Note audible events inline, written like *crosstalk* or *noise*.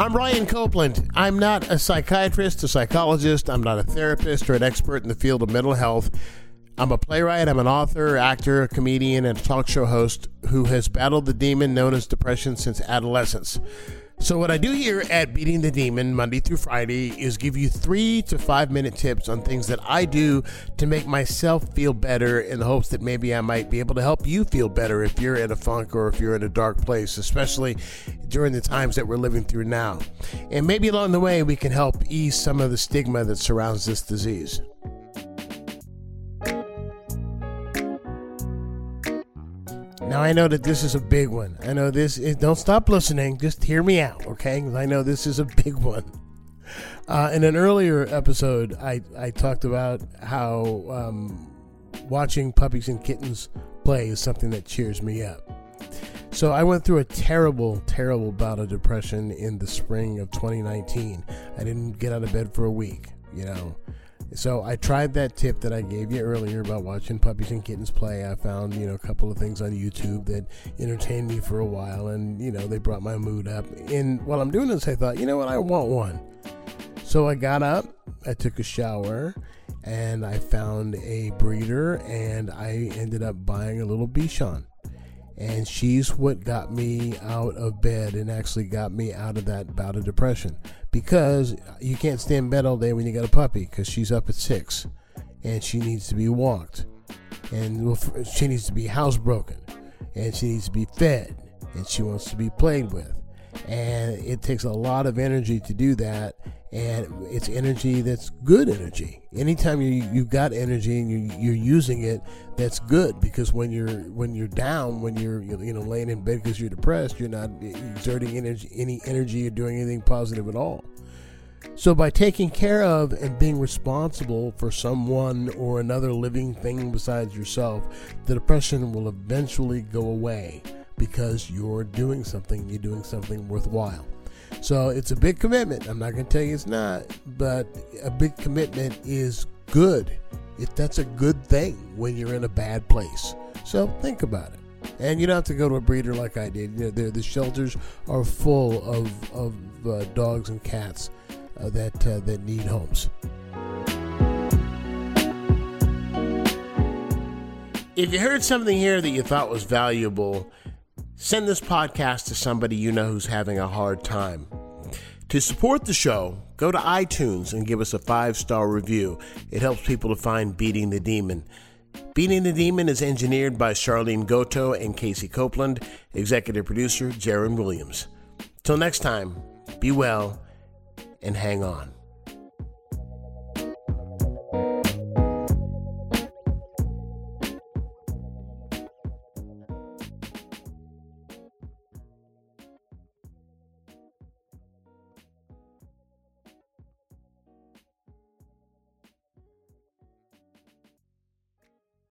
I'm Brian Copeland. I'm not a psychiatrist, a psychologist, I'm not a therapist or an expert in the field of mental health. I'm a playwright, I'm an author, actor, comedian, and talk show host who has battled the demon known as depression since adolescence. So, what I do here at Beating the Demon Monday through Friday is give you three to five minute tips on things that I do to make myself feel better in the hopes that maybe I might be able to help you feel better if you're in a funk or if you're in a dark place, especially during the times that we're living through now. And maybe along the way, we can help ease some of the stigma that surrounds this disease. Now I know that this is a big one. I know this is, don't stop listening. Just hear me out, okay? I know this is a big *laughs* one. Uh, in an earlier episode, I, I talked about how um, watching puppies and kittens play is something that cheers me up. So I went through a terrible, terrible bout of depression in the spring of 2019. I didn't get out of bed for a week, you know. So I tried that tip that I gave you earlier about watching puppies and kittens play. I found, you know, a couple of things on YouTube that entertained me for a while and, you know, they brought my mood up. And while I'm doing this, I thought, you know what, I want one. So I got up, I took a shower, and I found a breeder and I ended up buying a little Bichon and she's what got me out of bed and actually got me out of that bout of depression. Because you can't stay in bed all day when you got a puppy because she's up at six. And she needs to be walked. And she needs to be housebroken. And she needs to be fed. And she wants to be played with and it takes a lot of energy to do that and it's energy that's good energy. Anytime you you've got energy and you you're using it, that's good because when you're when you're down, when you're you know laying in bed because you're depressed, you're not exerting energy any energy or doing anything positive at all. So by taking care of and being responsible for someone or another living thing besides yourself, the depression will eventually go away because you're doing something, you're doing something worthwhile. So it's a big commitment. I'm not going to tell you it's not, but a big commitment is good. If that's a good thing when you're in a bad place. So think about it. And you don't have to go to a breeder like I did. You know, the shelters are full of, of uh, dogs and cats uh, that uh, that need homes. If you heard something here that you thought was valuable, Send this podcast to somebody you know who's having a hard time. To support the show, go to iTunes and give us a five star review. It helps people to find Beating the Demon. Beating the Demon is engineered by Charlene Goto and Casey Copeland, executive producer Jaron Williams. Till next time, be well and hang on.